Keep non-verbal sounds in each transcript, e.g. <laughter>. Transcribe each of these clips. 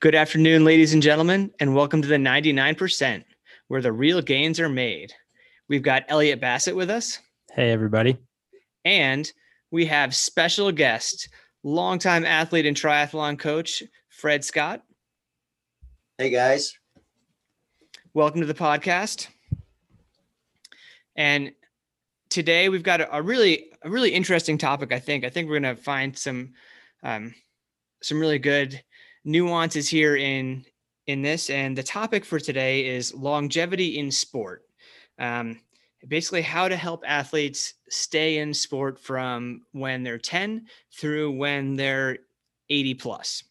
Good afternoon, ladies and gentlemen, and welcome to the 99%, where the real gains are made. We've got Elliot Bassett with us, Hey, everybody. and we have special guest, longtime athlete and triathlon coach, Fred Scott. Hey guys. Welcome to the podcast. And today we've got a, a really, a really interesting topic. I think. I think we're going to find some, um, some really good nuances here in in this. And the topic for today is longevity in sport. Um, basically, how to help athletes stay in sport from when they're 10 through when they're 80 plus.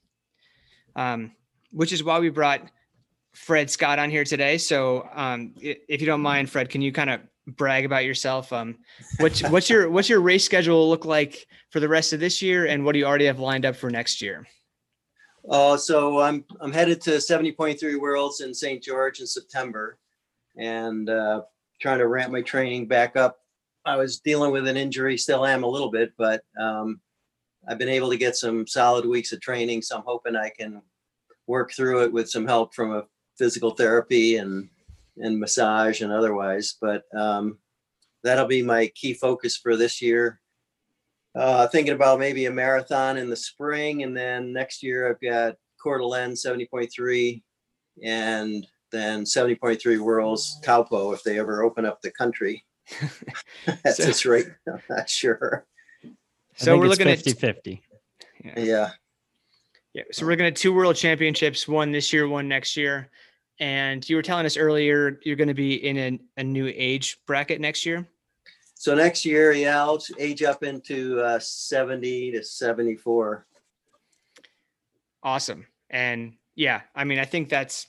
Um, which is why we brought Fred Scott on here today. So, um, if you don't mind, Fred, can you kind of brag about yourself? Um, what's what's your what's your race schedule look like for the rest of this year, and what do you already have lined up for next year? Uh, so I'm I'm headed to 70.3 Worlds in St. George in September, and uh, trying to ramp my training back up. I was dealing with an injury, still am a little bit, but um, I've been able to get some solid weeks of training. So I'm hoping I can work through it with some help from a physical therapy and and massage and otherwise. But um, that'll be my key focus for this year. Uh, thinking about maybe a marathon in the spring, and then next year I've got Coeur d'Alene 70.3, and then 70.3 Worlds Taupo if they ever open up the country. <laughs> That's So- just right. <laughs> I'm not sure. So we're looking 50 at 50. yeah. Yeah. Yeah, so we're looking at two world championships, one this year, one next year. And you were telling us earlier you're going to be in a, a new age bracket next year. So next year, yeah, I'll age up into uh, 70 to 74. Awesome. And yeah, I mean, I think that's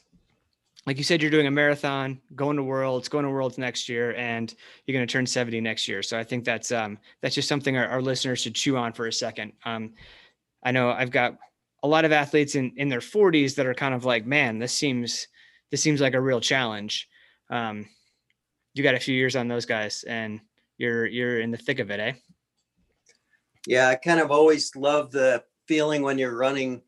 like you said, you're doing a marathon, going to worlds, going to worlds next year, and you're going to turn 70 next year. So I think that's um that's just something our, our listeners should chew on for a second. Um, I know I've got a lot of athletes in in their 40s that are kind of like, man, this seems this seems like a real challenge. Um, you got a few years on those guys, and you're you're in the thick of it, eh? Yeah, I kind of always love the feeling when you're running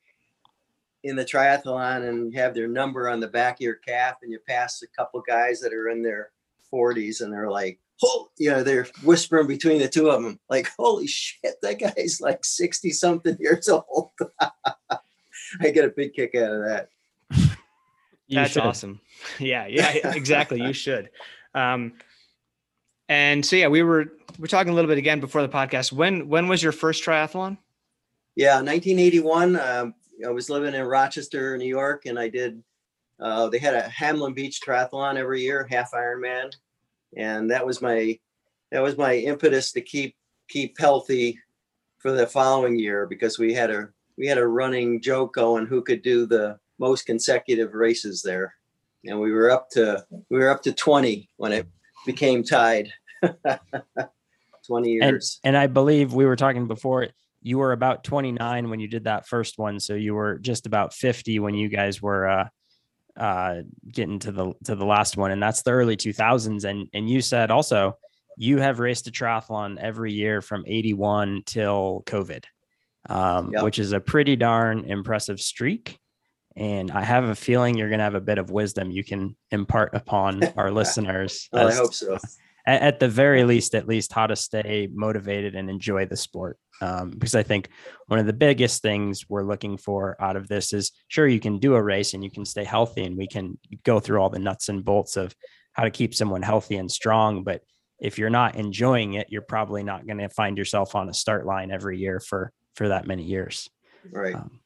in the triathlon and you have their number on the back of your calf and you pass a couple guys that are in their 40s and they're like, oh, you know, they're whispering between the two of them, like, holy shit, that guy's like 60 something <laughs> years old. <laughs> I get a big kick out of that. You That's should. awesome. Yeah, <laughs> yeah, yeah, exactly. You should. Um, and so yeah, we were we're talking a little bit again before the podcast. When when was your first triathlon? Yeah, 1981. Um, I was living in Rochester, New York, and I did. Uh, they had a Hamlin Beach triathlon every year, half Ironman, and that was my that was my impetus to keep keep healthy for the following year because we had a we had a running joke going who could do the most consecutive races there, and we were up to we were up to 20 when it became tied. <laughs> 20 years. and I believe we were talking before, you were about 29 when you did that first one. So you were just about 50 when you guys were uh, uh, getting to the to the last one. And that's the early 2000s. And, and you said also, you have raced a triathlon every year from 81 till COVID, um, Yep. which is a pretty darn impressive streak. And I have a feeling you're going to have a bit of wisdom you can impart upon <laughs> our listeners. Well, I hope so. At, at the very least, at least how to stay motivated and enjoy the sport. Um, because I think one of the biggest things we're looking for out of this is sure you can do a race and you can stay healthy and we can go through all the nuts and bolts of how to keep someone healthy and strong. But if you're not enjoying it, you're probably not going to find yourself on a start line every year for for that many years. Right. Um,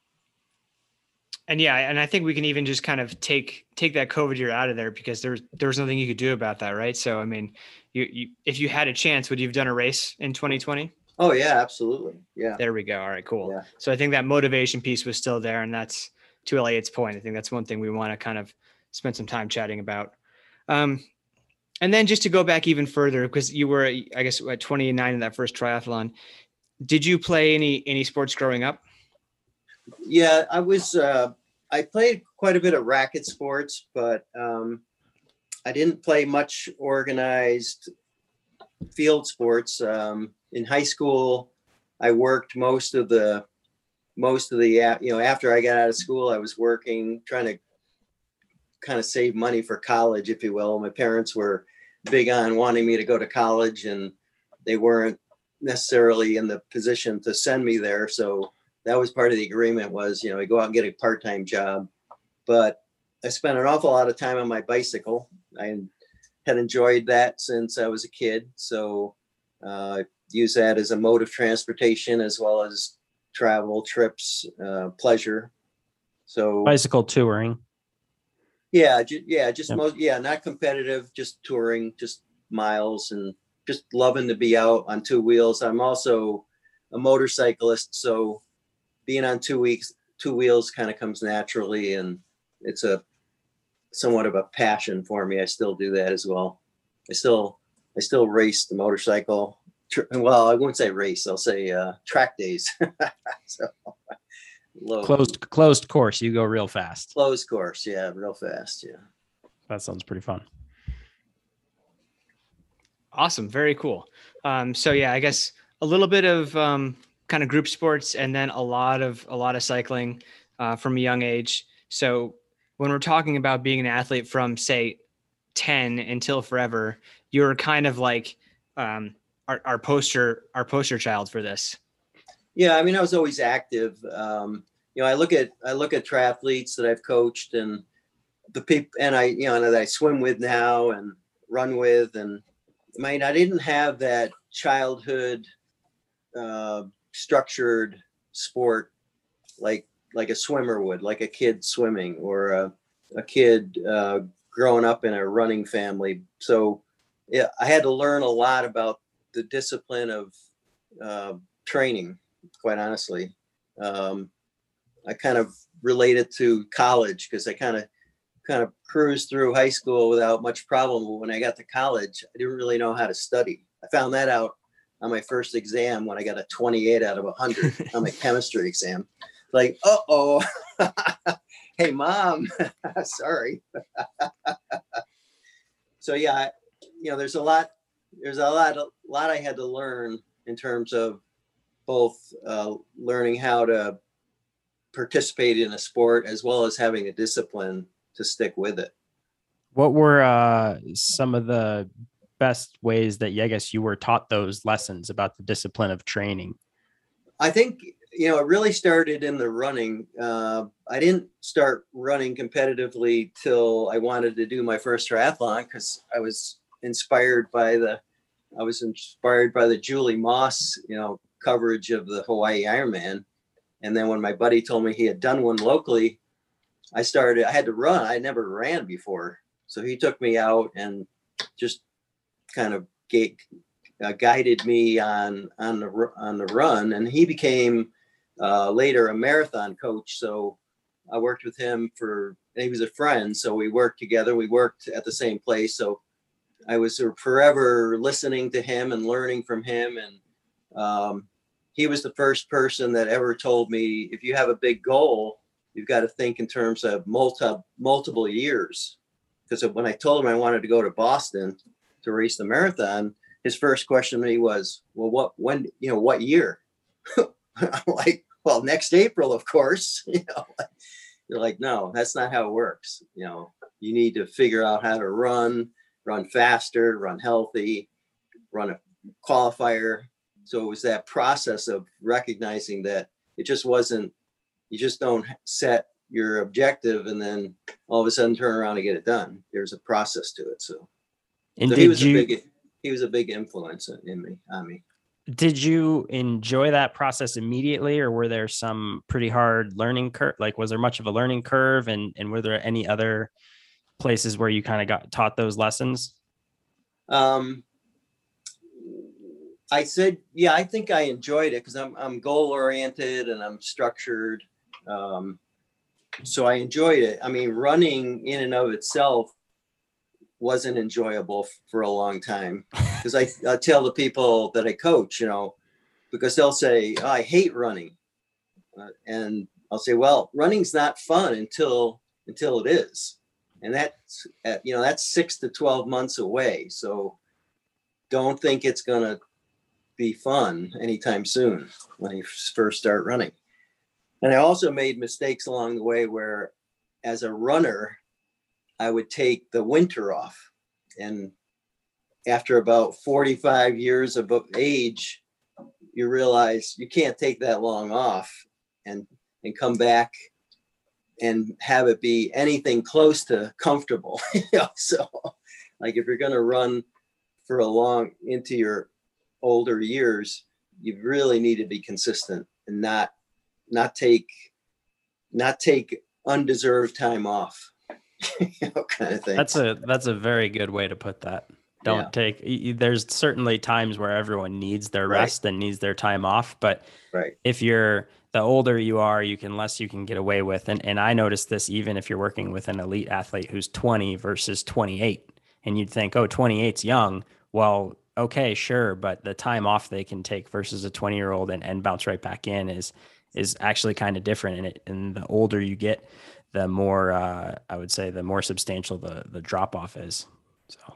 And yeah, and I think we can even just kind of take take that COVID year out of there because there's there was nothing you could do about that, right? So I mean, you, you if you had a chance, would you have done a race in 2020? Oh yeah, absolutely. Yeah. There we go. All right, cool. Yeah. So I think that motivation piece was still there, and that's to Elliot's point. I think that's one thing we want to kind of spend some time chatting about. Um, and then just to go back even further, because you were, I guess, at 29 in that first triathlon. Did you play any any sports growing up? Yeah, I was uh I played quite a bit of racket sports, but um I didn't play much organized field sports. Um in high school, I worked most of the most of the, you know, after I got out of school, I was working, trying to kind of save money for college, if you will. My parents were big on wanting me to go to college and they weren't necessarily in the position to send me there. So that was part of the agreement was, you know, I go out and get a part-time job. But I spent an awful lot of time on my bicycle. I had enjoyed that since I was a kid. So uh, use that as a mode of transportation as well as travel, trips, uh, pleasure. So Bicycle touring. yeah, ju- yeah, just Yep. most, yeah, not competitive, just touring, just miles and just loving to be out on two wheels. I'm also a motorcyclist, so being on two weeks, two wheels kind of comes naturally and it's a somewhat of a passion for me. I still do that as well. I still, I still race the motorcycle. Well, I won't say race, I'll say uh, track days. <laughs> So, low- Closed closed course. You go real fast. Closed course, yeah, real fast, yeah. That sounds pretty fun. Awesome. Very cool. Um, so yeah, I guess a little bit of um, kind of group sports and then a lot of a lot of cycling uh, from a young age. So when we're talking about being an athlete from say 10 until forever, you're kind of like um, our, our poster our poster child for this. Yeah, I mean, I was always active. Um, you know, I look at I look at triathletes that I've coached and the people, and I, you know, that I swim with now and run with, and I mean, I didn't have that childhood uh, structured sport like like a swimmer would, like a kid swimming or a, a kid uh, growing up in a running family. So, yeah, I had to learn a lot about the discipline of uh, training quite honestly. Um, I kind of related to college because I kind of kind of cruised through high school without much problem. But when I got to college, I didn't really know how to study. I found that out on my first exam when I got a 28 out of 100 <laughs> on my chemistry exam. Like, uh oh, <laughs> hey mom, <laughs> sorry. so yeah, you know, there's a lot, there's a lot, a lot I had to learn in terms of both uh, learning how to participate in a sport as well as having a discipline to stick with it. What were uh, some of the best ways that yeah, I guess you were taught those lessons about the discipline of training? I think you know it really started in the running. Uh, I didn't start running competitively till I wanted to do my first triathlon because I was inspired by the I was inspired by the Julie Moss you know coverage of the Hawaii Ironman, and then when my buddy told me he had done one locally, I started. I had to run. I never ran before, so he took me out and just kind of gave, uh, guided me on on the on the run, and he became uh, later a marathon coach. So I worked with him for. He was a friend, so we worked together. We worked at the same place, so I was sort of forever listening to him and learning from him. And um, he was the first person that ever told me, if you have a big goal, you've got to think in terms of multi multiple years. Because when I told him I wanted to go to Boston to race the marathon, his first question to me was, "Well, what when you know what year?" <laughs> I'm like, "Well, next April, of course." <laughs> You know, you're like, "No, that's not how it works." You know, you need to figure out how to run, run faster, run healthy, run a qualifier. So it was that process of recognizing that it just wasn't. You just don't set your objective and then all of a sudden turn around and get it done. There's a process to it. So And so he was you a big he was a big influence in- me on me. did you enjoy that process immediately, or were there some pretty hard learning curve? Like, was there much of a learning curve, and and were there any other places where you kind of got taught those lessons? Um, I said, yeah, I think I enjoyed it because I'm I'm goal oriented and I'm structured. Um, so I enjoyed it. I mean, running in and of itself wasn't enjoyable for a long time <laughs> because I, I tell the people that I coach, you know, because they'll say, oh, I hate running. Uh, and I'll say, well, running's not fun until until it is. And that's at, you know, that's six to 12 months away. So don't think it's gonna be fun anytime soon when you first start running. And I also made mistakes along the way where, as a runner, I would take the winter off. And after about 45 years of age, you realize you can't take that long off and and come back and have it be anything close to comfortable. <laughs> so like if you're gonna run for a long into your older years, you really need to be consistent and not not take not take undeserved time off. <laughs> you know, kind of thing. That's a that's a very good way to put that. Don't Yeah. take. There's certainly times where everyone needs their Right. rest and needs their time off, but right. if you're the older you are, you can less you can get away with. And and I noticed this even if you're working with an elite athlete who's 20 versus 28, and you'd think, oh, 28's young. Well, okay, sure, but the time off they can take versus a 20 year old and, and bounce right back in is is actually kind of different. And it and the older you get, the more uh, I would say the more substantial the the drop off is. So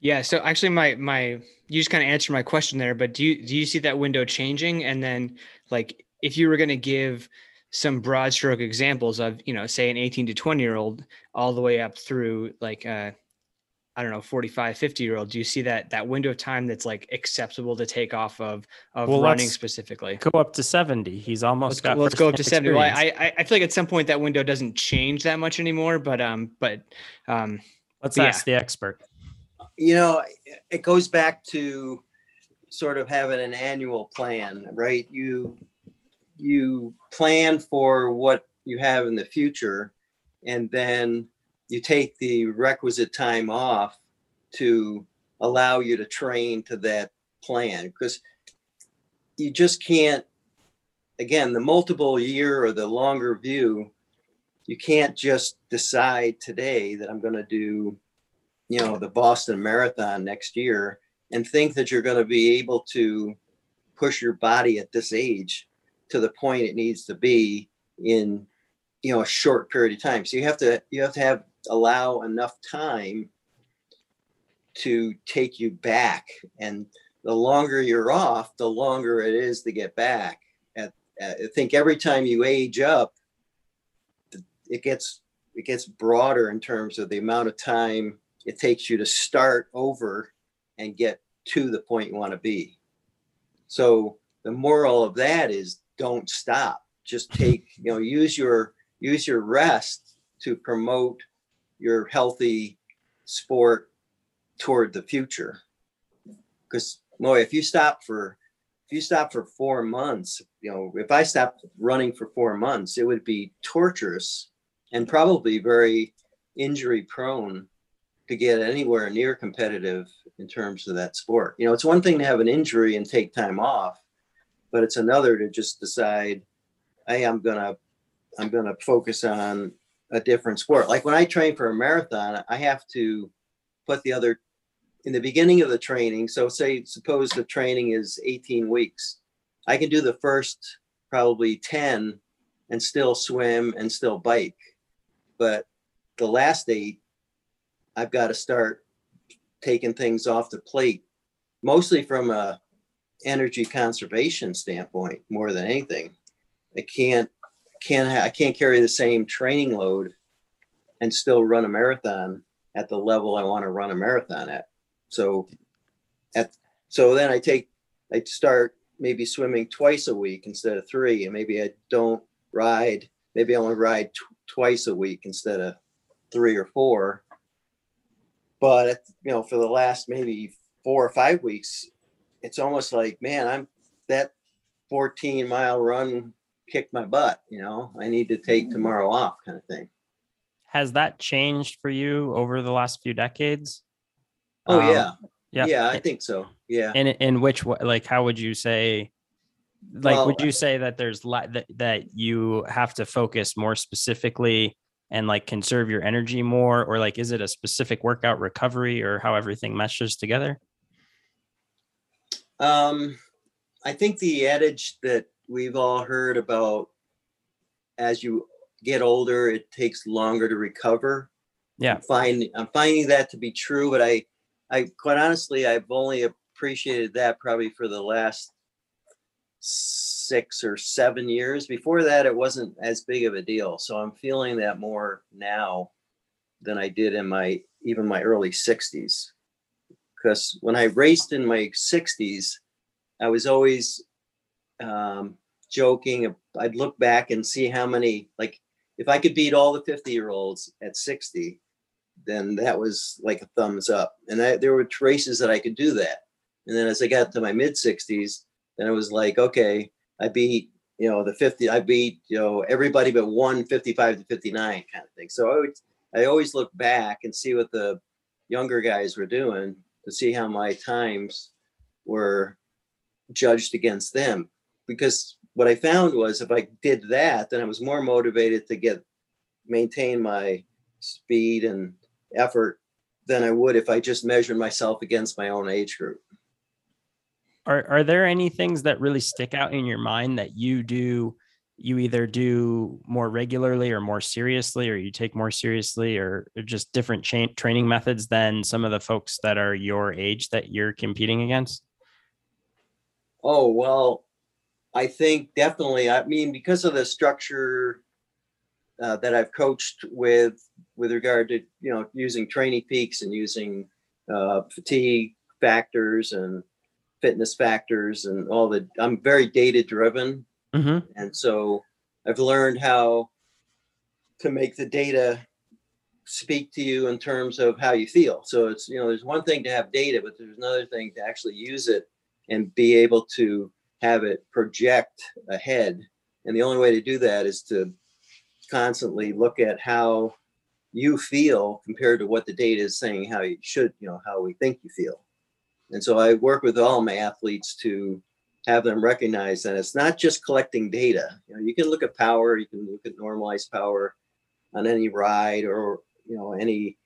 Yeah. So actually, my my you just kind of answered my question there. But do you do you see that window changing? And then, like, if you were going to give some broad stroke examples of, you know, say an 18 to 20 year old all the way up through like, uh, I don't know, 45, 50 year old, do you see that that window of time that's like acceptable to take off of of Well, running let's specifically? go up to 70. He's almost Let's go, got let's go up to 70. Well. I, I I feel like at some point that window doesn't change that much anymore, but um, but um, Let's but yeah. ask the expert. you know it goes back to sort of having an annual plan right you you plan for what you have in the future and then you take the requisite time off to allow you to train to that plan because you just can't again the multiple year or the longer view you can't just decide today that i'm going to do you know the Boston Marathon next year and think that you're going to be able to push your body at this age to the point it needs to be in you know a short period of time. So you have to you have to have allow enough time to take you back and the longer you're off the longer it is to get back at, at i think every time you age up it gets it gets broader in terms of the amount of time it takes you to start over and get to the point you want to be. So the moral of that is don't stop. Just take, you know, use your use your rest to promote your healthy sport toward the future. Because boy, if you stop for if you stop for four months, you know, if I stopped running for four months, it would be torturous and probably very injury prone to get anywhere near competitive in terms of that sport. You know, it's one thing to have an injury and take time off, but it's another to just decide, hey, I'm gonna I'm gonna focus on a different sport. Like when I train for a marathon, I have to put the other in the beginning of the training. So say suppose the training is 18 weeks. I can do the first probably 10 and still swim and still bike. But the last eight I've got to start taking things off the plate, mostly from a energy conservation standpoint more than anything. I can't can't ha- I can't carry the same training load and still run a marathon at the level I want to run a marathon at. So at so then I take I start maybe swimming twice a week instead of three, and maybe I don't ride. Maybe I only ride tw- twice a week instead of three or four but you know for the last maybe four or five weeks it's almost like man i'm that 14 mile run kicked my butt you know? I need to take tomorrow off kind of thing. Has that changed for you over the last few decades? oh Um, yeah. Yeah. yeah i think so. Yeah. And in which way like how would you say like Well, would you say that there's that, that you have to focus more specifically and like conserve your energy more? Or like is it a specific workout recovery or how everything meshes together? Um i think the adage that we've all heard about as you get older it takes longer to recover yeah I'm find I'm finding that to be true, but I I quite honestly I've only appreciated that probably for the last six or seven years. Before that, it wasn't as big of a deal. So I'm feeling that more now than I did in my even my early 60s. Because when I raced in my 60s, I was always um, joking. I'd look back and see how many, like, if I could beat all the 50 year olds at 60, then that was like a thumbs up. And I, there were races that I could do that. And then as I got to my mid 60s, then I was like, okay, I beat, you know, the 50, I beat, you know, everybody but one 55 to 59 kind of thing. So I, would, I always look back and see what the younger guys were doing to see how my times were judged against them. Because what I found was if I did that, then I was more motivated to get maintain my speed and effort than I would if I just measured myself against my own age group. Are are there any things that really stick out in your mind that you do you either do more regularly or more seriously or you take more seriously or, just different cha- training methods than some of the folks that are your age that you're competing against? Oh, well, I think definitely. I mean, because of the structure uh, that I've coached with, with regard to you know using TrainingPeaks and using uh, fatigue factors and fitness factors and all the. I'm very data driven, mm-hmm. and so I've learned how to make the data speak to you in terms of how you feel. So it's you know there's one thing to have data, but there's another thing to actually use it and be able to have it project ahead. And the only way to do that is to constantly look at how you feel compared to what the data is saying how you should, you know, how we think you feel. And so I work with all my athletes to have them recognize that it's not just collecting data. You know, you can look at power, you can look at normalized power on any ride or you know any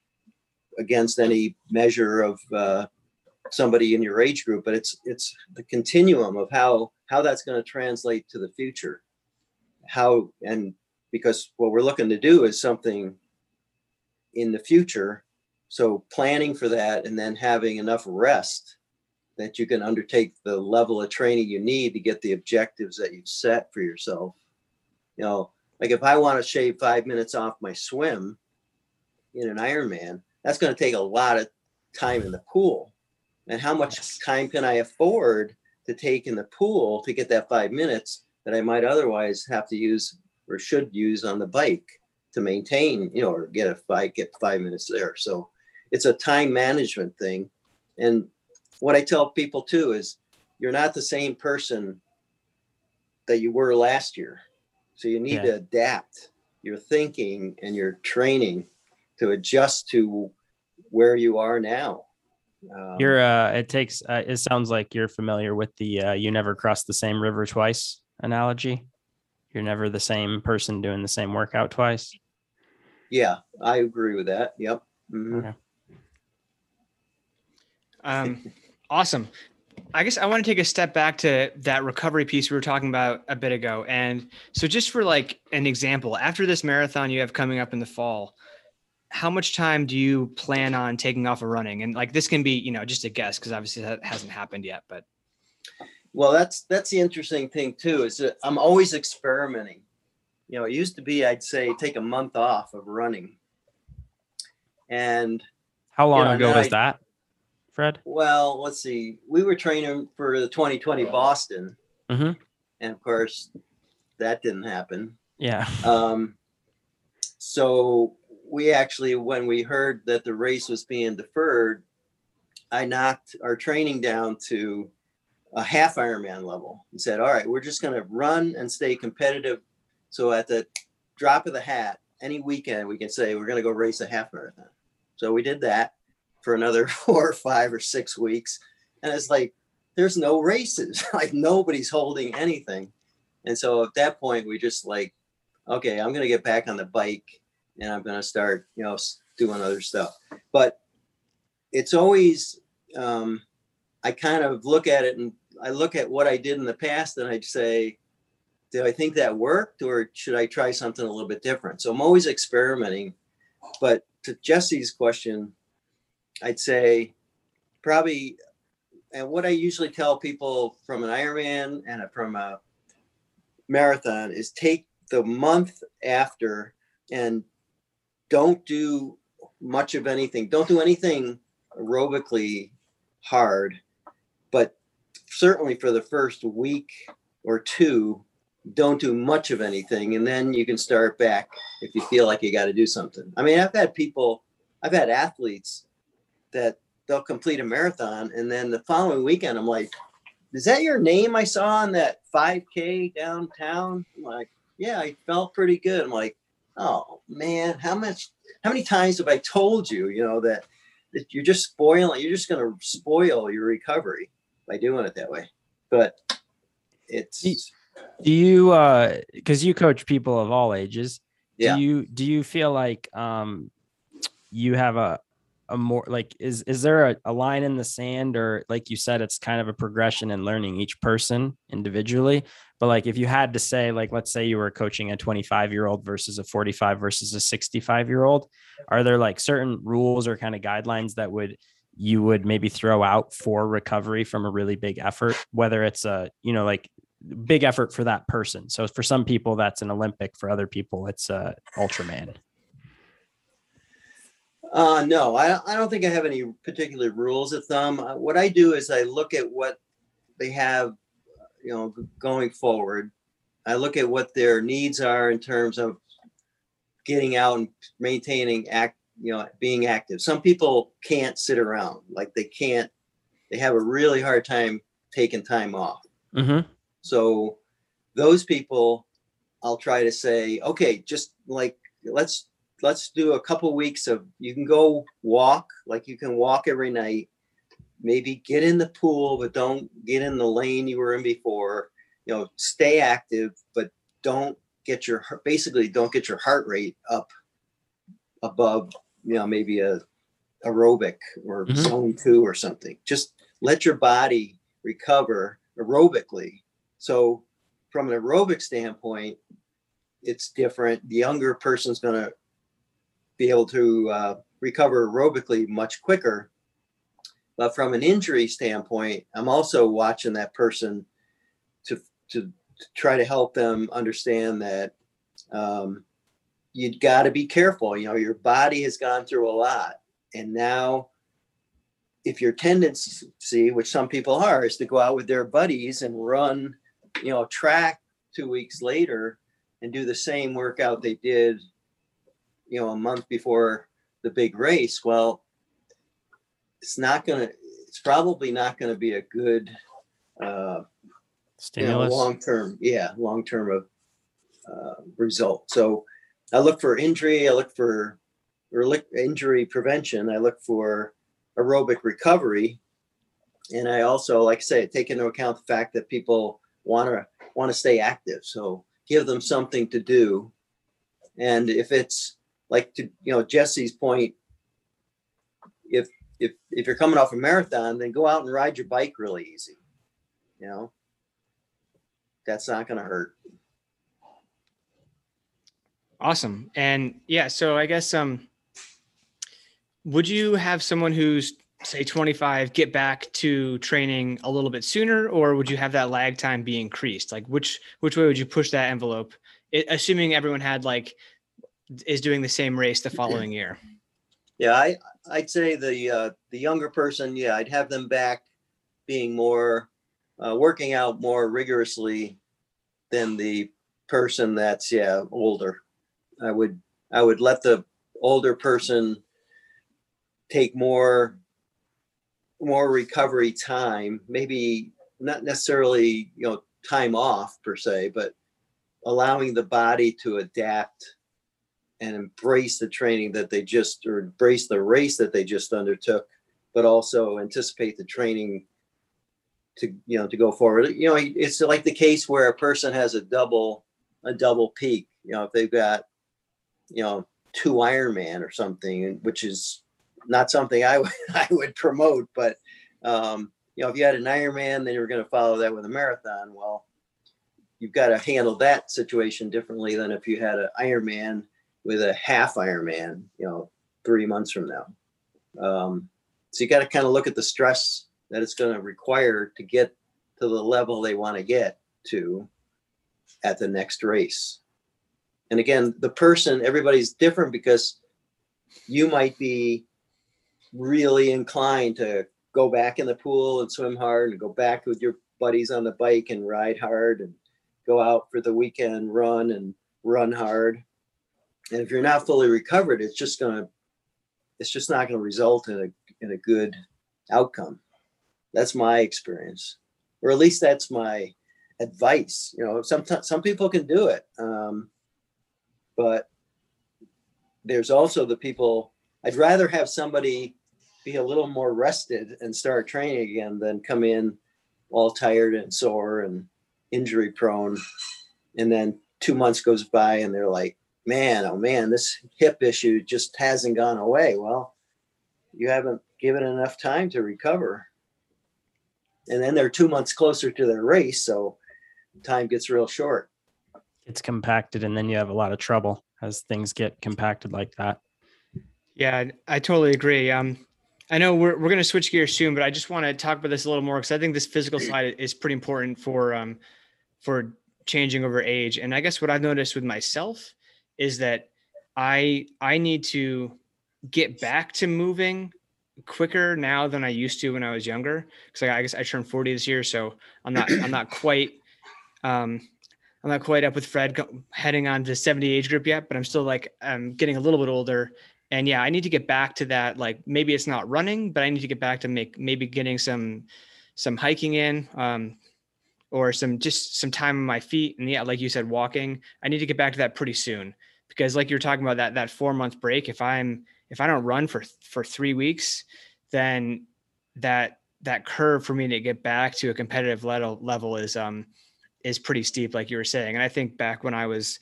against any measure of uh, somebody in your age group, but it's it's the continuum of how how that's going to translate to the future. How and because what we're looking to do is something in the future. So planning for that and then having enough rest that you can undertake the level of training you need to get the objectives that you've set for yourself. You know, like if I want to shave five minutes off my swim in an Ironman, that's going to take a lot of time in the pool and how much yes. time can I afford to take in the pool to get that five minutes that I might otherwise have to use or should use on the bike to maintain, you know, or get a bike, get five minutes there. So it's a time management thing. And what I tell people too is you're not the same person that you were last year. So you need yeah. to adapt your thinking and your training to adjust to where you are now. Um, you're uh it takes uh, it sounds like you're familiar with the uh, you never cross the same river twice analogy. You're never the same person doing the same workout twice. Yeah, I agree with that. Yep. Mm-hmm. Okay. Um <laughs> awesome. I guess I want to take a step back to that recovery piece we were talking about a bit ago. And so just for like an example, after this marathon you have coming up in the fall, how much time do you plan on taking off of running? And like this can be, you know, just a guess because obviously that hasn't happened yet. But well, that's that's the interesting thing too. Is that I'm always experimenting. You know, it used to be I'd say take a month off of running. And how long you know, ago was I, that, Fred? Well, let's see. We were training for the 2020 Boston, mm-hmm. and of course, that didn't happen. Yeah. Um. So we actually, when we heard that the race was being deferred, I knocked our training down to a half Ironman level and said, all right, we're just going to run and stay competitive. So at the drop of the hat, any weekend, we can say we're going to go race a half marathon. So we did that for another <laughs> four or five or six weeks. And it's like, there's no races, <laughs> like nobody's holding anything. And so at that point, we just like, okay, I'm going to get back on the bike and I'm going to start, you know, doing other stuff. But it's always, um, I kind of look at it and I look at what I did in the past and I'd say, do I think that worked or should I try something a little bit different? So I'm always experimenting. But to Jesse's question, I'd say probably, and what I usually tell people from an Ironman and from a marathon is take the month after and don't do much of anything. Don't do anything aerobically hard, but certainly for the first week or two, don't do much of anything. And then you can start back if you feel like you got to do something. I mean, I've had people, I've had athletes that they'll complete a marathon and then the following weekend, I'm like, is that your name I saw on that 5K downtown? I'm like, yeah, I felt pretty good. I'm like, oh man, how much, how many times have I told you, you know, that, that you're just spoiling, you're just going to spoil your recovery by doing it that way. But it's, do you, uh, cause you coach people of all ages. Yeah. Do you, do you feel like, um, you have a, a more like is is there a, a line in the sand or like you said it's kind of a progression in learning each person individually but like if you had to say like let's say you were coaching a 25 year old versus a 45 versus a 65 year old are there like certain rules or kind of guidelines that would you would maybe throw out for recovery from a really big effort whether it's a you know like big effort for that person? So for some people that's an olympic for other people it's a ultraman Uh, no, I, I don't think I have any particular rules of thumb. Uh, what I do is I look at what they have, you know, going forward. I look at what their needs are in terms of getting out and maintaining act, you know, being active. Some people can't sit around, like they can't, they have a really hard time taking time off. mm-hmm. So those people, I'll try to say, okay, just like let's let's do a couple weeks of you can go walk, like you can walk every night. Maybe get in the pool, but don't get in the lane you were in before. You know, stay active, but don't get your basically don't get your heart rate up above, you know, maybe a aerobic or Mhm. zone two or something. Just let your body recover aerobically. So from an aerobic standpoint, it's different. The younger person's going to be able to uh, recover aerobically much quicker. But from an injury standpoint, I'm also watching that person to to, to try to help them understand that um, you got to be careful. You know, your body has gone through a lot, and now if your tendency, which some people are, is to go out with their buddies and run, you know, track two weeks later and do the same workout they did, you know, a month before the big race. Well, it's not gonna. It's probably not going to be a good uh, you know, long term. Yeah, long term of uh, result. So I look for injury. I look for or look injury prevention. I look for aerobic recovery, and I also, like I say, take into account the fact that people want to want to stay active. So give them something to do, and if it's like to you know Jesse's point, if if if you're coming off a marathon, then go out and ride your bike really easy. You know, that's not going to hurt. Awesome. And yeah, so I guess um would you have someone who's say 25 get back to training a little bit sooner or would you have that lag time be increased? Like which which way would you push that envelope? It, assuming everyone had like is doing the same race the following year. Yeah, I I'd say the uh, the younger person, yeah, I'd have them back being more uh, working out more rigorously than the person that's yeah older. I would I would let the older person take more more recovery time, maybe not necessarily you know time off per se, but allowing the body to adapt and embrace the training that they just or embrace the race that they just undertook but also anticipate the training to you know to go forward. You know it's like the case where a person has a double a double peak. You know if they've got you know two ironman or something which is not something i would <laughs> i would promote but um you know if you had an ironman then you're going to follow that with a marathon. Well you've got to handle that situation differently than if you had an ironman with a half Ironman, you know, three months from now. Um, so you got to kind of look at the stress that it's going to require to get to the level they want to get to, at the next race. And again, the person, everybody's different because you might be really inclined to go back in the pool and swim hard and go back with your buddies on the bike and ride hard and go out for the weekend run and run hard. And if you're not fully recovered, it's just gonna, it's just not gonna result in a in a good outcome. That's my experience, or at least that's my advice. You know, sometimes some people can do it, um, but there's also the people. I'd rather have somebody be a little more rested and start training again than come in all tired and sore and injury prone, and then two months goes by and they're like, "Man, oh man, this hip issue just hasn't gone away." Well, you haven't given enough time to recover and then they're two months closer to their race, so time gets real short. It's compacted, and then you have a lot of trouble as things get compacted like that. Yeah, I totally agree. Um, I know we're we're going to switch gears soon, but I just want to talk about this a little more because I think this physical <clears throat> side is pretty important for um, for changing over age. And I guess what I've noticed with myself is that I I need to get back to moving quicker now than I used to when I was younger. Because I guess I turned 40 this year, so I'm not I'm not quite um, I'm not quite up with Fred heading on to 70 age group yet, but I'm still like I'm getting a little bit older. And yeah, I need to get back to that. Like maybe it's not running, but I need to get back to make maybe getting some some hiking in. Um, or some just some time on my feet and yeah like you said walking i need to get back to that pretty soon because like you're talking about that that four month break if i'm if I don't run for for three weeks, then that that curve for me to get back to a competitive level level is um is pretty steep, like you were saying. And I think back when I was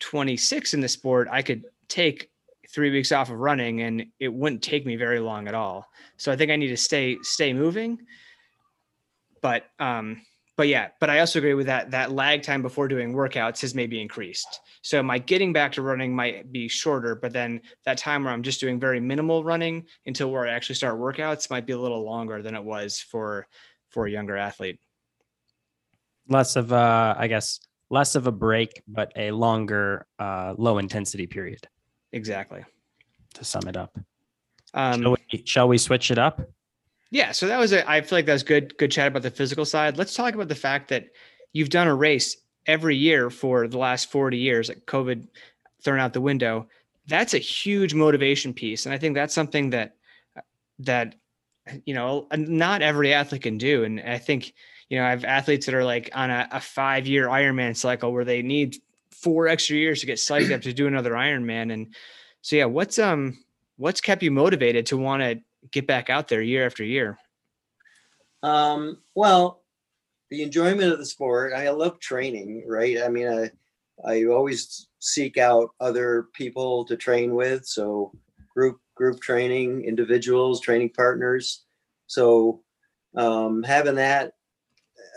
26 in the sport, I could take three weeks off of running and it wouldn't take me very long at all. So I think I need to stay stay moving. But um but yeah, but I also agree with that. That lag time before doing workouts has maybe increased. So my getting back to running might be shorter, but then that time where I'm just doing very minimal running until where I actually start workouts might be a little longer than it was for for a younger athlete. Less of a, I guess, less of a break, but a longer uh, low intensity period. Exactly. To sum it up. Um, shall, we, shall we switch it up? Yeah, so that was a I feel like that was good good chat about the physical side. Let's talk about the fact that you've done a race every year for the last 40 years, like COVID thrown out the window. That's a huge motivation piece. And I think that's something that that you know, not every athlete can do. And I think, you know, I have athletes that are like on a, a five year Ironman cycle where they need four extra years to get psyched up to do another Ironman. And so yeah, what's um what's kept you motivated to want to get back out there year after year? Um, well, the enjoyment of the sport. I love training, right? I mean, I I always seek out other people to train with. So group group training, individuals, training partners. So um, having that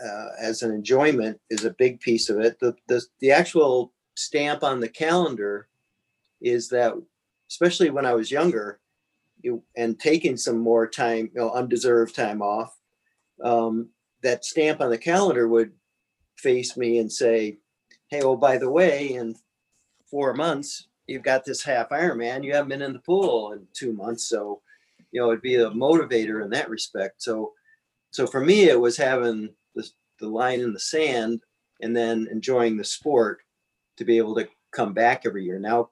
uh, as an enjoyment is a big piece of it. The, the the actual stamp on the calendar is that, especially when I was younger, and taking some more time, you know, undeserved time off, um, that stamp on the calendar would face me and say, "Hey, oh, by the way, in four months, you've got this half Ironman. You haven't been in the pool in two months, so you know it'd be a motivator in that respect." So, so for me, it was having the the line in the sand and then enjoying the sport to be able to come back every year. Now,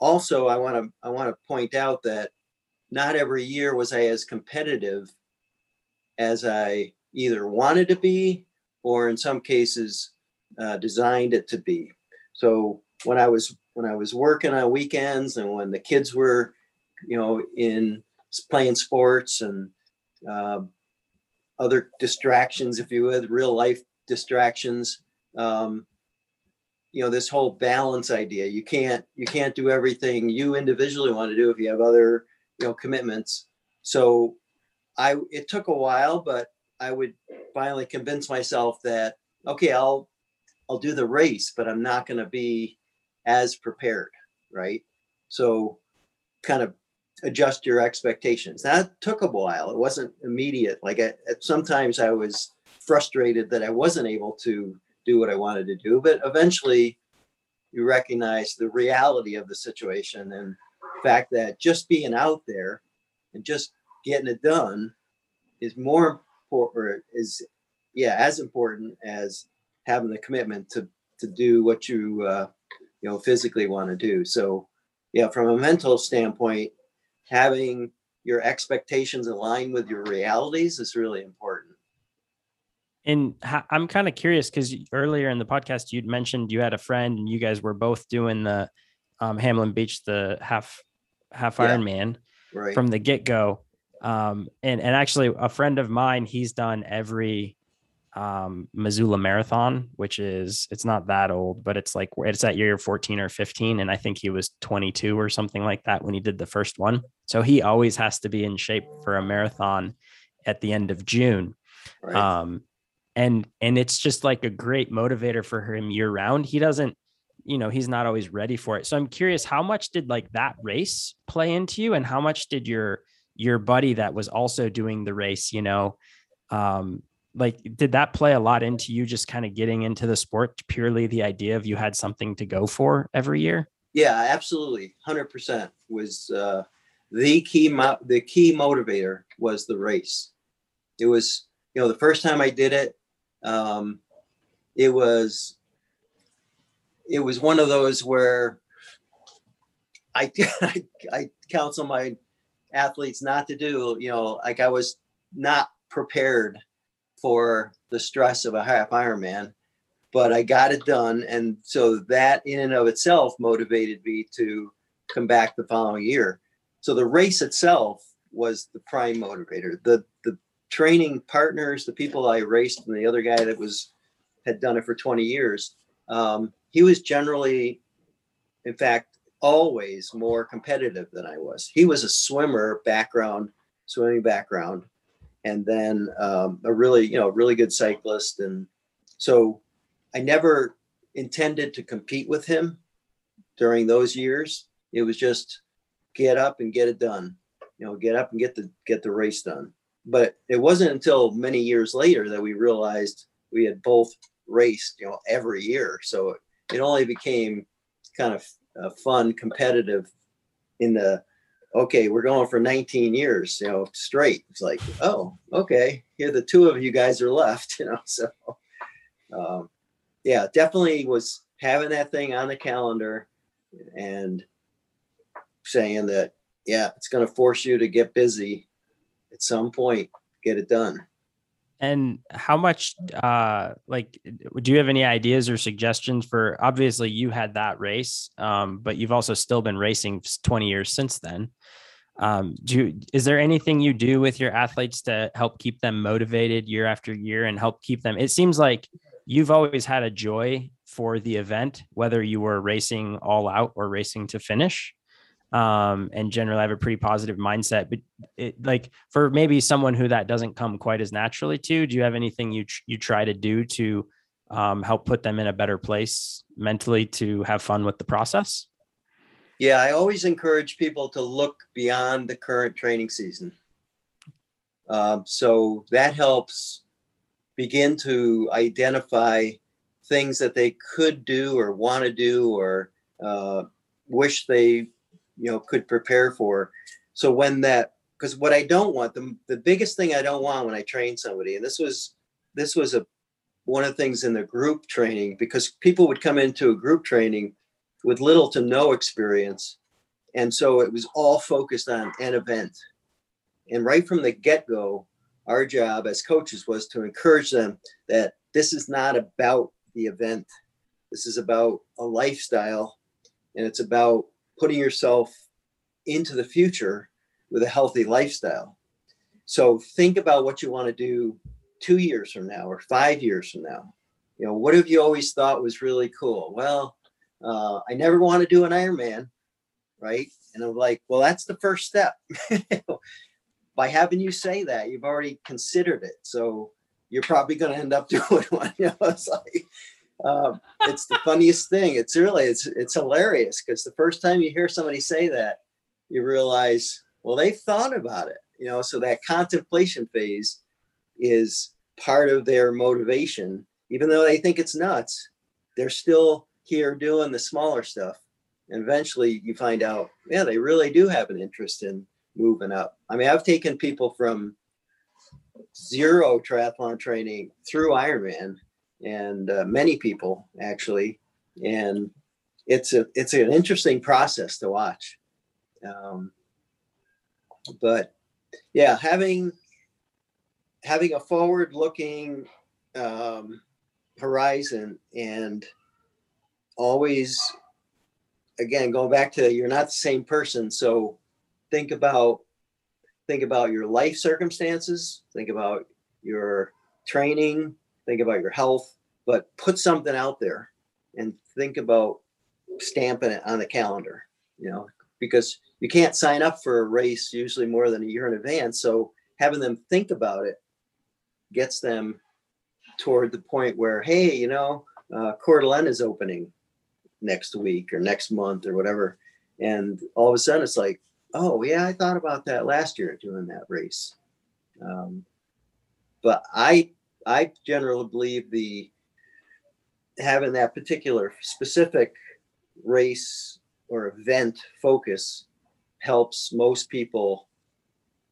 also, I want to I want to point out that not every year was I as competitive as I either wanted to be or in some cases uh, designed it to be. So when I was when I was working on weekends and when the kids were, you know, in playing sports and uh, other distractions, if you would, real life distractions. Um, you know this whole balance idea you can't you can't do everything you individually want to do if you have other you know commitments. So i it took a while but i would finally convince myself that okay i'll i'll do the race but i'm not going to be as prepared right? So kind of adjust your expectations. That took a while. It wasn't immediate. Like I, sometimes i was frustrated that i wasn't able to do what I wanted to do. But eventually, you recognize the reality of the situation and fact that just being out there and just getting it done is more important is yeah as important as having the commitment to to do what you uh, you know physically want to do. So yeah from a mental standpoint having your expectations align with your realities is really important. And i'm kind of curious because earlier in the podcast you'd mentioned you had a friend and you guys were both doing the um, hamlin beach the half half Yeah. ironman right. from the get-go um and and actually a friend of mine he's done every um missoula marathon which is it's not that old but it's like it's at year 14 or 15 and i think he was 22 or something like that when he did the first one. So he always has to be in shape for a marathon at the end of june. Right. Um and and it's just like a great motivator for him year round he doesn't you know he's not always ready for it. So i'm curious how much did like that race play into you? And how much did your your buddy that was also doing the race you know um like did that play a lot into you just kind of getting into the sport purely the idea of you had something to go for every year? Yeah absolutely. 100% was uh, the key mo- the key motivator was the race. It was you know the first time i did it um, it was it was one of those where I, <laughs> I I counsel my athletes not to do you know like I was not prepared for the stress of a half Ironman, but I got it done, and so that in and of itself motivated me to come back the following year. So the race itself was the prime motivator. The the training partners, the people I raced, and the other guy that was had done it for 20 years, um, he was generally, in fact, always more competitive than I was. He was a swimmer background, swimming background, and then um, a really, you know, really good cyclist. And so I never intended to compete with him during those years. It was just get up and get it done. You know, get up and get the get the race done. But it wasn't until many years later that we realized we had both raced, you know, every year. So it only became kind of fun, competitive in the okay, we're going for 19 years, you know, straight. It's like, oh, okay, here the two of you guys are left, <laughs> you know. So, um, yeah, definitely was having that thing on the calendar and saying that, yeah, it's going to force you to get busy at some point, get it done. And how much uh like do you have any ideas or suggestions for obviously you had that race um but you've also still been racing 20 years since then. Um do you, is there anything you do with your athletes to help keep them motivated year after year and help keep them it seems like you've always had a joy for the event whether you were racing all out or racing to finish um and generally I have a pretty positive mindset but it like for maybe someone who that doesn't come quite as naturally to do you have anything you tr- you try to do to um, help put them in a better place mentally to have fun with the process Yeah, I always encourage people to look beyond the current training season. Um, so that helps begin to identify things that they could do or want to do or uh, wish they, you know, could prepare for. So when that, because what I don't want, the, the biggest thing I don't want when I train somebody, and this was, this was a, one of the things in the group training, because people would come into a group training with little to no experience. And so it was all focused on an event. And right from the get go, our job as coaches was to encourage them that this is not about the event. This is about a lifestyle and it's about putting yourself into the future with a healthy lifestyle. So think about what you want to do two years from now or five years from now. You know, what have you always thought was really cool? Well, uh, I never want to do an Ironman, right? And I'm like, well, that's the first step. <laughs> By having you say that, you've already considered it. So you're probably going to end up <laughs> doing one. You know, it's like, um, it's the funniest thing. It's really, it's, it's hilarious because the first time you hear somebody say that, you realize, well, they've thought about it, you know, so that contemplation phase is part of their motivation even though they think it's nuts, they're still here doing the smaller stuff. And eventually you find out, yeah, they really do have an interest in moving up. I mean, I've taken people from zero triathlon training through Ironman and uh, many people actually. And it's a, it's an interesting process to watch. Um, but yeah, having, having a forward looking um, horizon and always again going back to you're not the same person so think about think about your life circumstances think about your training think about your health but put something out there and think about stamping it on the calendar you know because you can't sign up for a race usually more than a year in advance so having them think about it gets them toward the point where hey you know uh, Coeur d'Alene is opening next week or next month or whatever. And all of a sudden it's like, oh yeah, I thought about that last year doing that race. Um, but I I generally believe the having that particular specific race or event focus helps most people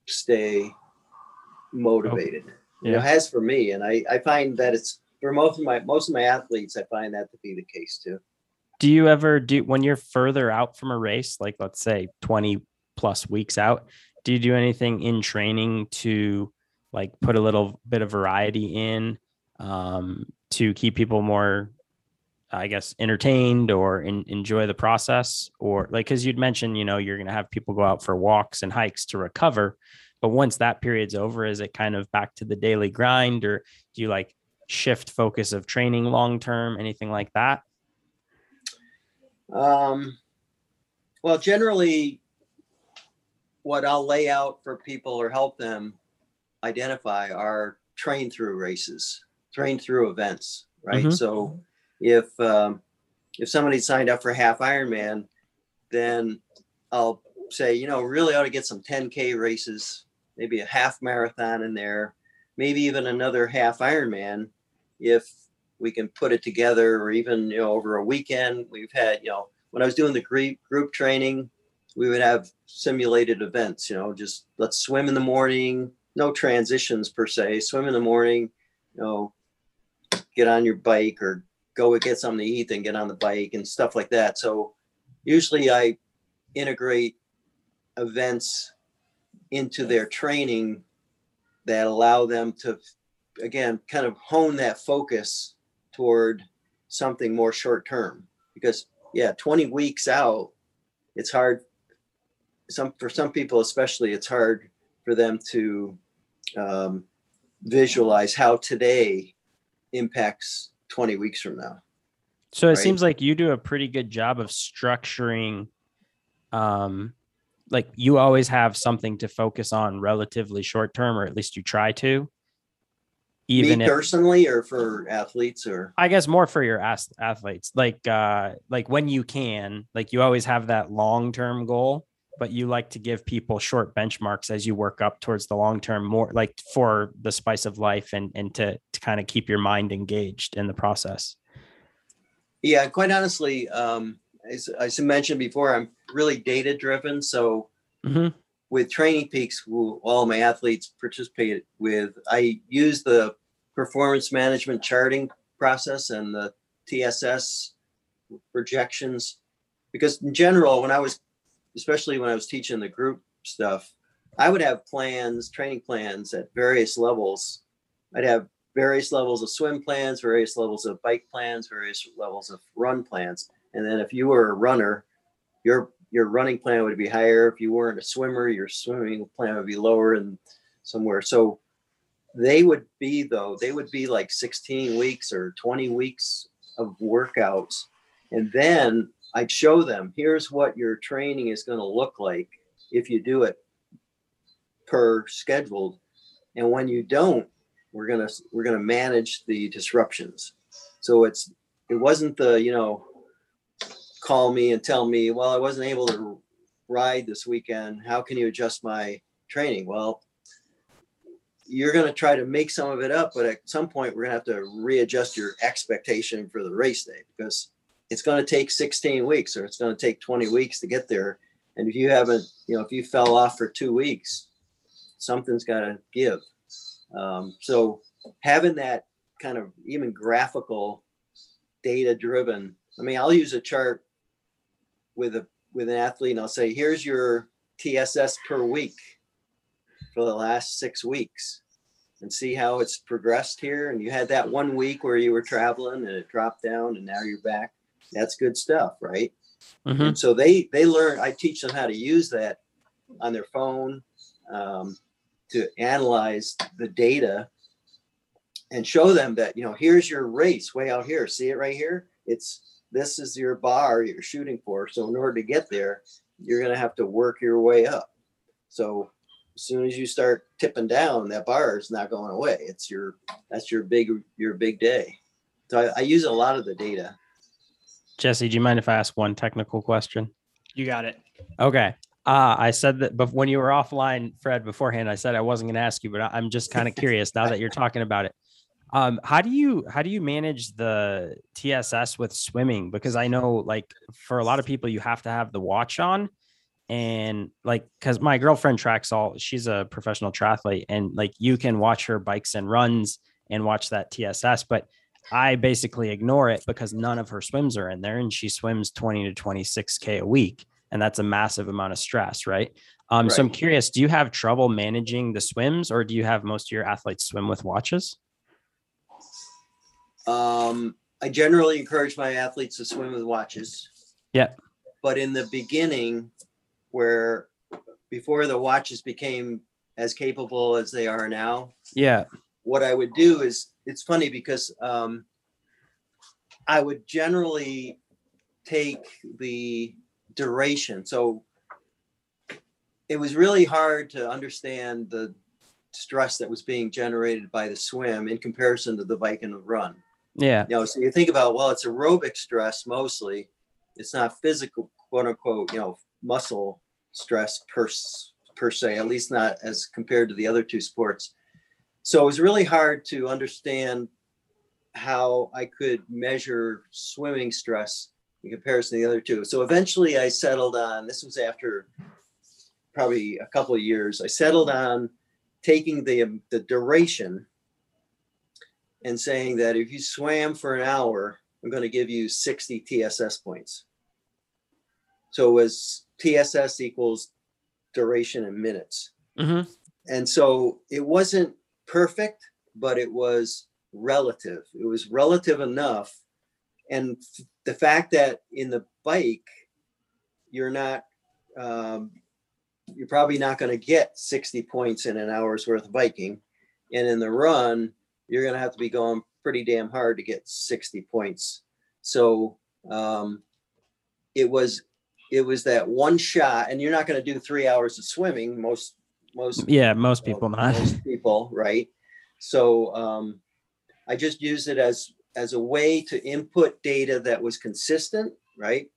stay motivated. You know, Yeah. has for me, and I I find that it's for most of my most of my athletes, I find that to be the case too. do you ever do when you're further out from a race like let's say 20 plus weeks out do you do anything in training to like put a little bit of variety in um, to keep people more i guess entertained or in, enjoy the process or like because you'd mentioned you know you're going to have people go out for walks and hikes to recover but once that period's over is it kind of back to the daily grind or do you like shift focus of training long term anything like that? Um, well, generally, what I'll lay out for people or help them identify are train through races, train through events, right? Mhm. So if um, if somebody signed up for half Ironman, then I'll say, you know, really ought to get some 10k races, maybe a half marathon in there, maybe even another half Ironman if we can put it together or even you know over a weekend we've had you know when i was doing the group group training we would have simulated events you know just let's swim in the morning no transitions per se. Swim in the morning you know get on your bike or go get something to eat and get on the bike and stuff like that. So usually i integrate events into their training that allow them to again kind of hone that focus toward something more short term because yeah 20 weeks out it's hard some for some people especially it's hard for them to um, visualize how today impacts 20 weeks from now. So it right? seems like you do a pretty good job of structuring um like you always have something to focus on relatively short term or at least you try to even me if personally or for athletes or? I guess more for your athletes like uh like when you can like you always have that long-term goal but you like to give people short benchmarks as you work up towards the long term more like for the spice of life and and to to kind of keep your mind engaged in the process Yeah, quite honestly, um, as, as I mentioned before, I'm really data driven. So Mhm. with TrainingPeaks, who all my athletes participate with, I use the performance management charting process and the TSS projections. Because in general, when I was, especially when I was teaching the group stuff, I would have plans, training plans at various levels. I'd have various levels of swim plans, various levels of bike plans, various levels of run plans. And then if you were a runner, your your running plan would be higher. If you weren't a swimmer, your swimming plan would be lower and somewhere. So they would be though, they would be like 16 weeks or 20 weeks of workouts. And then I'd show them here's what your training is going to look like if you do it per scheduled. And when you don't, we're gonna we're gonna manage the disruptions. So it's it wasn't the you know call me and tell me well I wasn't able to ride this weekend. How can you adjust my training? Well, you're going to try to make some of it up, but at some point we're going to have to readjust your expectation for the race day because it's going to take 16 weeks or it's going to take 20 weeks to get there. And if you haven't, you know, if you fell off for two weeks, something's got to give. Um, so having that kind of even graphical, data driven. I mean, I'll use a chart with a with an athlete, and I'll say, "Here's your TSS per week for the last six weeks." and see how it's progressed here. And you had that one week where you were traveling and it dropped down and now you're back. That's good stuff, right? Mhm. And so they they learn. I teach them how to use that on their phone um, to analyze the data and show them that you know here's your race way out here. See it right here. It's this is your bar you're shooting for. So in order to get there, you're going to have to work your way up. So as soon as you start tipping down, that bar is not going away. It's your that's your big your big day. So I, I use a lot of the data. Jesse, do you mind if I ask one technical question? You got it. Okay. Uh, I said that, but when you were offline, Fred, beforehand, I said I wasn't going to ask you, but I'm just kind of <laughs> curious now that you're talking about it. Um, how do you how do you manage the TSS with swimming? Because I know, like, for a lot of people, you have to have the watch on, and like, because my girlfriend tracks all. She's a professional triathlete, and like, you can watch her bikes and runs and watch that TSS, but I basically ignore it because none of her swims are in there, and she swims 20 to 26 k a week and that's a massive amount of stress, right? Um, so I'm curious, do you have trouble managing the swims, or do you have most of your athletes swim with watches? Um, I generally encourage my athletes to swim with watches. Yeah. But in the beginning, where before the watches became as capable as they are now, Yeah, what I would do is it's funny because um, I would generally take the duration. So it was really hard to understand the stress that was being generated by the swim in comparison to the bike and the run. yeah, You know, so you think about, well, it's aerobic stress mostly. It's not physical, quote unquote, you know, muscle stress per, per se, at least not as compared to the other two sports. So it was really hard to understand how I could measure swimming stress in comparison to the other two. So eventually I settled on, this was after probably a couple of years, I settled on taking the, the duration and saying that if you swam for an hour, I'm going to give you 60 TSS points. So it was TSS equals duration in minutes. hmm And so it wasn't perfect, but it was relative. It was relative enough. And f- the fact that in the bike, you're not, um, you're probably not going to get 60 points in an hour's worth of biking. And in the run, you're going to have to be going pretty damn hard to get 60 points. So um, it was, it was that one shot, and you're not going to do three hours of swimming. Most, most yeah. Most people not. most people, right? So um, I just used it as as a way to input data that was consistent, right?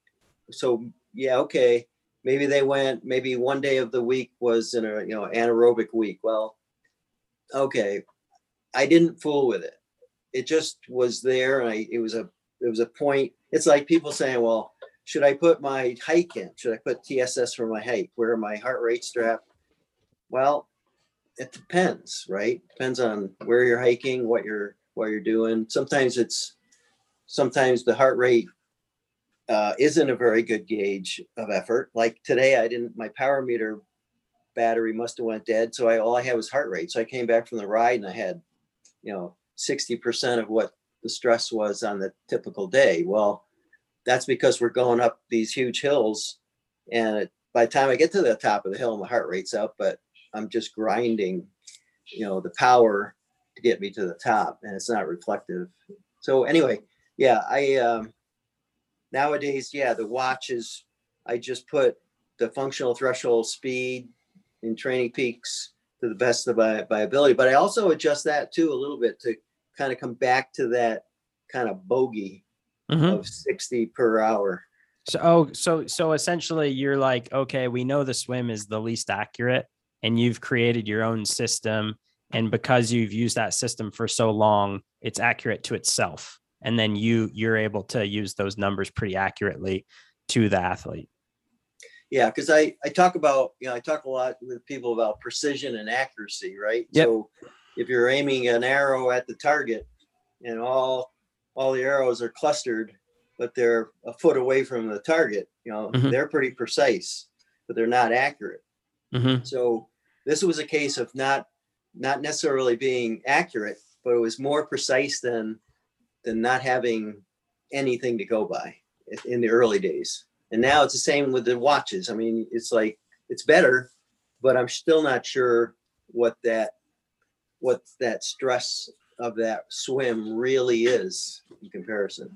So yeah, okay, maybe they went, maybe one day of the week was in a you know anaerobic week. Well, okay, I didn't fool with it. It just was there, and I it was a it was a point. It's like people saying, well, should I put my hike in? Should I put TSS for my hike? Where my heart rate strap? Well, it depends, right? Depends on where you're hiking, what you're what you're doing. Sometimes it's sometimes the heart rate uh, isn't a very good gauge of effort. Like today, I didn't. My power meter battery must have went dead, so I all I had was heart rate. So I came back from the ride and I had, you know, sixty percent of what the stress was on the typical day. Well, that's because we're going up these huge hills, and it, by the time I get to the top of the hill, my heart rate's up, but I'm just grinding, you know, the power to get me to the top, and it's not reflective. So anyway, yeah, I um, nowadays, yeah, the watch is. I just put the functional threshold speed in TrainingPeaks to the best of my, my ability, but I also adjust that too a little bit to kind of come back to that kind of bogey Mhm. of 60 per hour. So, oh, so so essentially, you're like, okay, we know the swim is the least accurate, and you've created your own system, and because you've used that system for so long it's accurate to itself and then you you're able to use those numbers pretty accurately to the athlete Yeah, because I, I talk about, you know, I talk a lot with people about precision and accuracy, right? Yep. So if you're aiming an arrow at the target and all, all the arrows are clustered, but they're a foot away from the target, you know, Mhm. they're pretty precise, but they're not accurate. Mhm. So this was a case of not, not necessarily being accurate, but it was more precise than, than not having anything to go by in the early days. And now it's the same with the watches. I mean, it's like, it's better, but I'm still not sure what that, what that stress of that swim really is in comparison.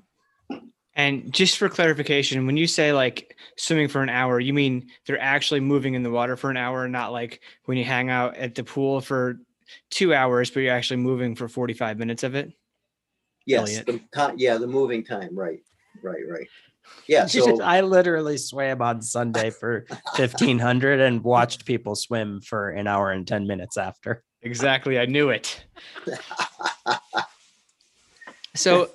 And just for clarification, when you say like swimming for an hour, you mean they're actually moving in the water for an hour, not like when you hang out at the pool for two hours, but you're actually moving for 45 minutes of it? Yes, the time, yeah, the moving time, right, right, right. Yeah, <laughs> so, I literally swam on Sunday for <laughs> 1500 and watched people swim for an hour and 10 minutes after. Exactly. I knew it. <laughs> so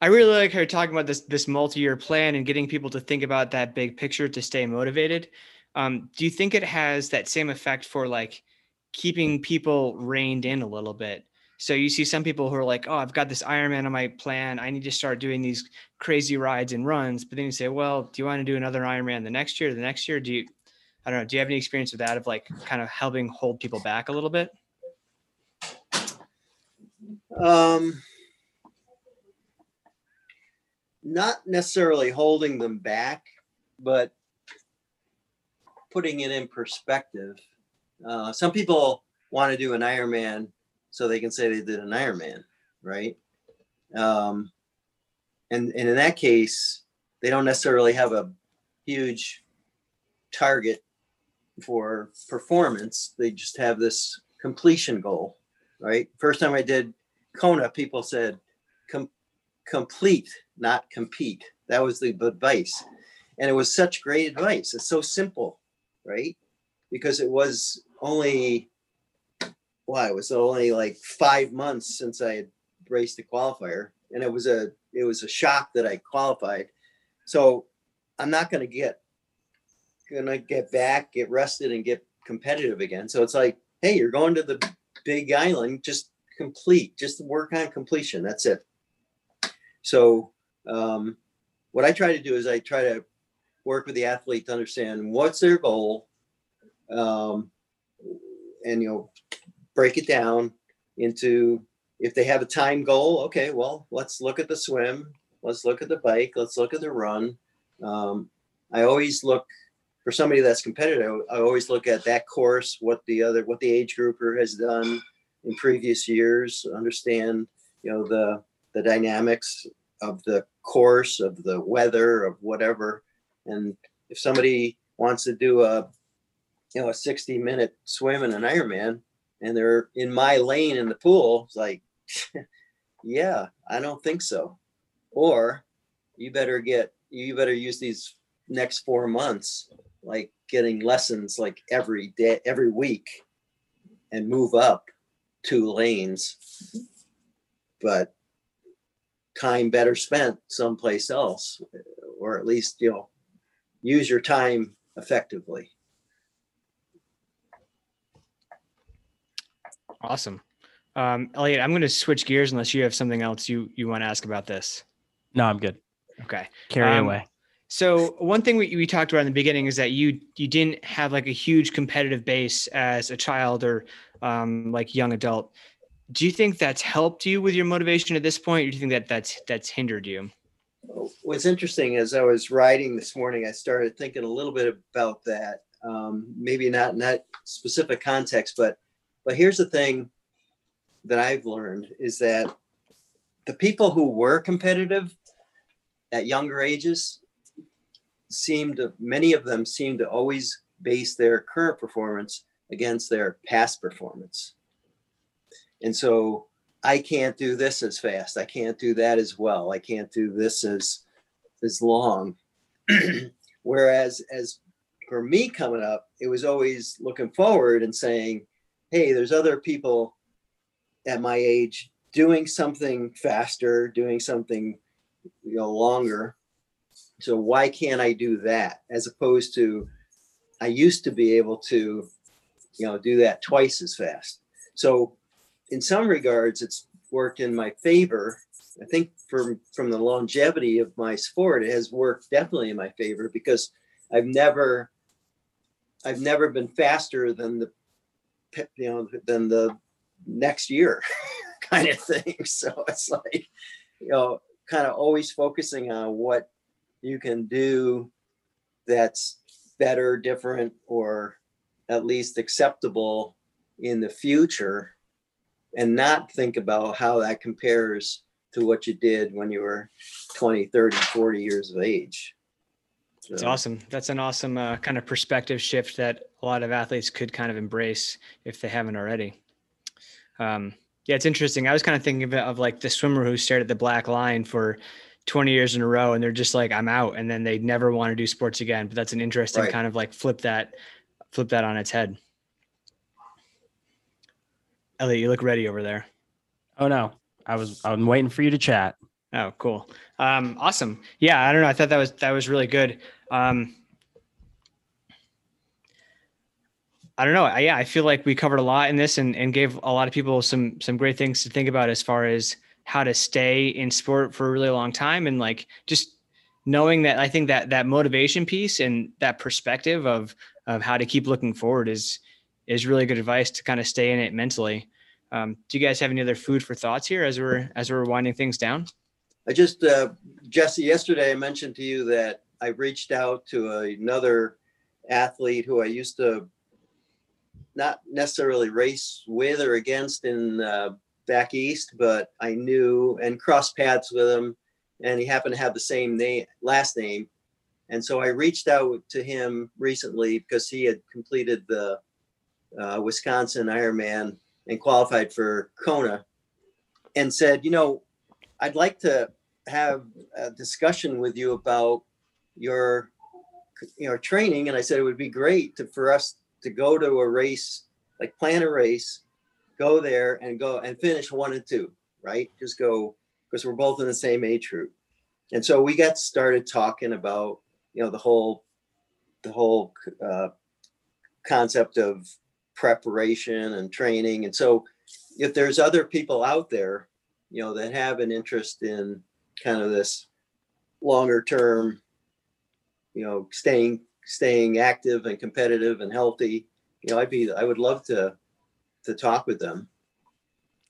I really like her talking about this this multi-year plan and getting people to think about that big picture to stay motivated. Um, do you think it has that same effect for like keeping people reined in a little bit? So you see some people who are like, "Oh, I've got this Ironman on my plan. I need to start doing these crazy rides and runs." But then you say, "Well, do you want to do another Ironman the next year? The next year? Do you?" I don't know. Do you have any experience with that of like kind of helping hold people back a little bit? um, not necessarily holding them back, but putting it in perspective. Uh, some people want to do an Ironman so they can say they did an Ironman, right? Um, and, and in that case, they don't necessarily have a huge target for performance. They just have this completion goal, right? First time I did Kona, people said, Com- complete, not compete. That was the advice. And it was such great advice. It's so simple, right? Because it was only, why, it was only like five months since I had raced a qualifier. And it was a, it was a shock that I qualified. So I'm not going to get, gonna get back, get rested and get competitive again. So it's like, hey, you're going to the big island, just complete, just work on completion. That's it. So um, what I try to do is I try to work with the athlete to understand what's their goal, um, and you know, break it down into if they have a time goal. Okay, well, let's look at the swim, let's look at the bike, let's look at the run. Um, I always look for somebody that's competitive. I always look at that course, what the other, what the age grouper has done in previous years, understand, you know, the the dynamics of the course, of the weather, of whatever. And if somebody wants to do a, you know, a 60 minute swim in an Ironman and they're in my lane in the pool, it's like, <laughs> yeah, I don't think so. Or you better get, you better use these next four months, like getting lessons like every day, every week and move up two lanes. But time better spent someplace else, or at least, you know, use your time effectively. Awesome. Um, Elliot, I'm going to switch gears unless you have something else you, you want to ask about this. No, I'm good. Okay. Carry Um, away. So one thing we, we talked about in the beginning is that you you didn't have like a huge competitive base as a child or um, like young adult. Do you think that's helped you with your motivation at this point, or do you think that that's that's hindered you? What's interesting is I was writing this morning, I started thinking a little bit about that. Um, maybe not in that specific context, but but here's the thing that I've learned is that the people who were competitive at younger ages seem to many of them seem to always base their current performance against their past performance. And so I can't do this as fast. I can't do that as well. I can't do this as as long. <clears throat> Whereas as for me coming up, it was always looking forward and saying, hey, there's other people at my age doing something faster, doing something you know longer. So why can't I do that as opposed to I used to be able to you know do that twice as fast. So in some regards it's worked in my favor. I think from from the longevity of my sport it has worked definitely in my favor because I've never I've never been faster than the you know than the next year <laughs> kind of thing. <laughs> So it's like, you know, kind of always focusing on what you can do that's better, different, or at least acceptable in the future and not think about how that compares to what you did when you were 20, 30, 40 years of age. It's awesome. That's an awesome uh, kind of perspective shift that a lot of athletes could kind of embrace if they haven't already. Um, yeah, it's interesting. I was kind of thinking of, of like the swimmer who stared at the black line for 20 years in a row and they're just like, I'm out. And then they never want to do sports again. But that's an interesting right. kind of like flip that, flip that on its head. Elliot, you look ready over there. Oh no, I was, I'm waiting for you to chat. Oh, cool. Um, awesome. Yeah. I don't know. I thought that was, that was really good. Um, I don't know. I, yeah, I feel like we covered a lot in this and, and gave a lot of people some some great things to think about as far as how to stay in sport for a really long time and like just knowing that I think that that motivation piece and that perspective of of how to keep looking forward is is really good advice to kind of stay in it mentally. Um, do you guys have any other food for thoughts here as we're as we're winding things down? I just uh, Jesse yesterday I mentioned to you that I reached out to another athlete who I used to not necessarily race with or against in uh, back east, but I knew and crossed paths with him, and he happened to have the same name, last name, and so I reached out to him recently because he had completed the uh, Wisconsin Ironman and qualified for Kona, and said, you know, I'd like to have a discussion with you about your your training, and I said it would be great to, for us to go to a race, like plan a race, go there and go and finish one and two, right? Just go because we're both in the same age group. And so we got started talking about, you know, the whole, the whole uh, concept of preparation and training. And so if there's other people out there, you know, that have an interest in kind of this longer term, you know, staying staying active and competitive and healthy, you know, I'd be I would love to to talk with them.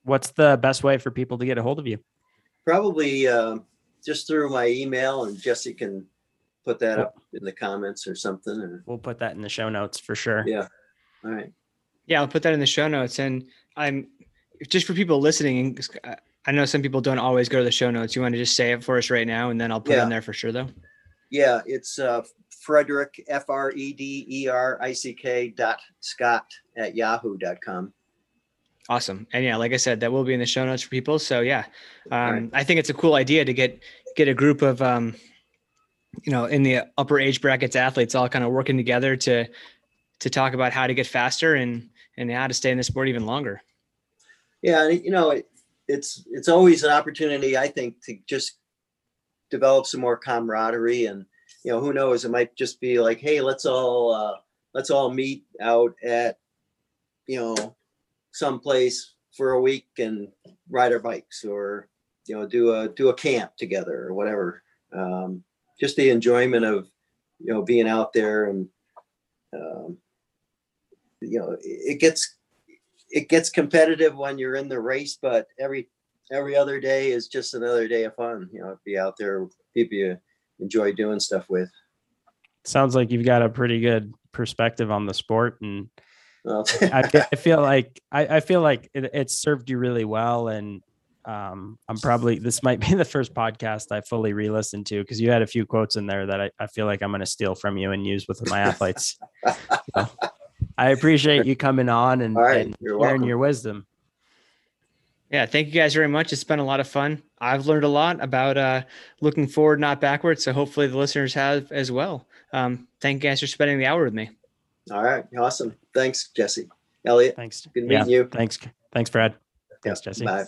What's the best way for people to get a hold of you? Probably uh, just through my email, and Jesse can put that up in the comments or something. Or we'll put that in the show notes for sure. Yeah. All right. Yeah, I'll put that in the show notes. And I'm just for people listening. I know some people don't always go to the show notes. You want to just say it for us right now, and then I'll put yeah. it in there for sure, though. Yeah, it's uh, Frederick, F R E D E R I C K dot Scott at yahoo.com. Awesome. And yeah, like I said, that will be in the show notes for people. So yeah, um, right. I think it's a cool idea to get, get a group of, um, you know, in the upper age brackets athletes all kind of working together to, to talk about how to get faster and, and how to stay in the sport even longer. Yeah. You know, it, it's, it's always an opportunity, I think, to just develop some more camaraderie and, you know, who knows? It might just be like, hey, let's all uh, let's all meet out at you know someplace for a week and ride our bikes or you know do a do a camp together or whatever. Um, just the enjoyment of you know being out there and um, you know it gets it gets competitive when you're in the race, but every every other day is just another day of fun. You know, be out there, people you enjoy doing stuff with. Sounds like you've got a pretty good perspective on the sport, and well, I, <laughs> I, feel like I, I feel like it, it, served you really well. And um, I'm probably this might be <laughs> the first podcast I fully re-listened to because you had a few quotes in there that I, I feel like I'm going to steal from you and use with my <laughs> athletes. I appreciate you coming on and, right, and sharing welcome. your wisdom. Yeah, thank you guys very much. It's been a lot of fun. I've learned a lot about uh, looking forward, not backwards. So hopefully the listeners have as well. Um, thank you guys for spending the hour with me. All right. Awesome. Thanks, Jesse. Elliot. Thanks. Good Yeah, meeting you. Thanks. Thanks, Brad. Yeah, Thanks, Jesse. Bye.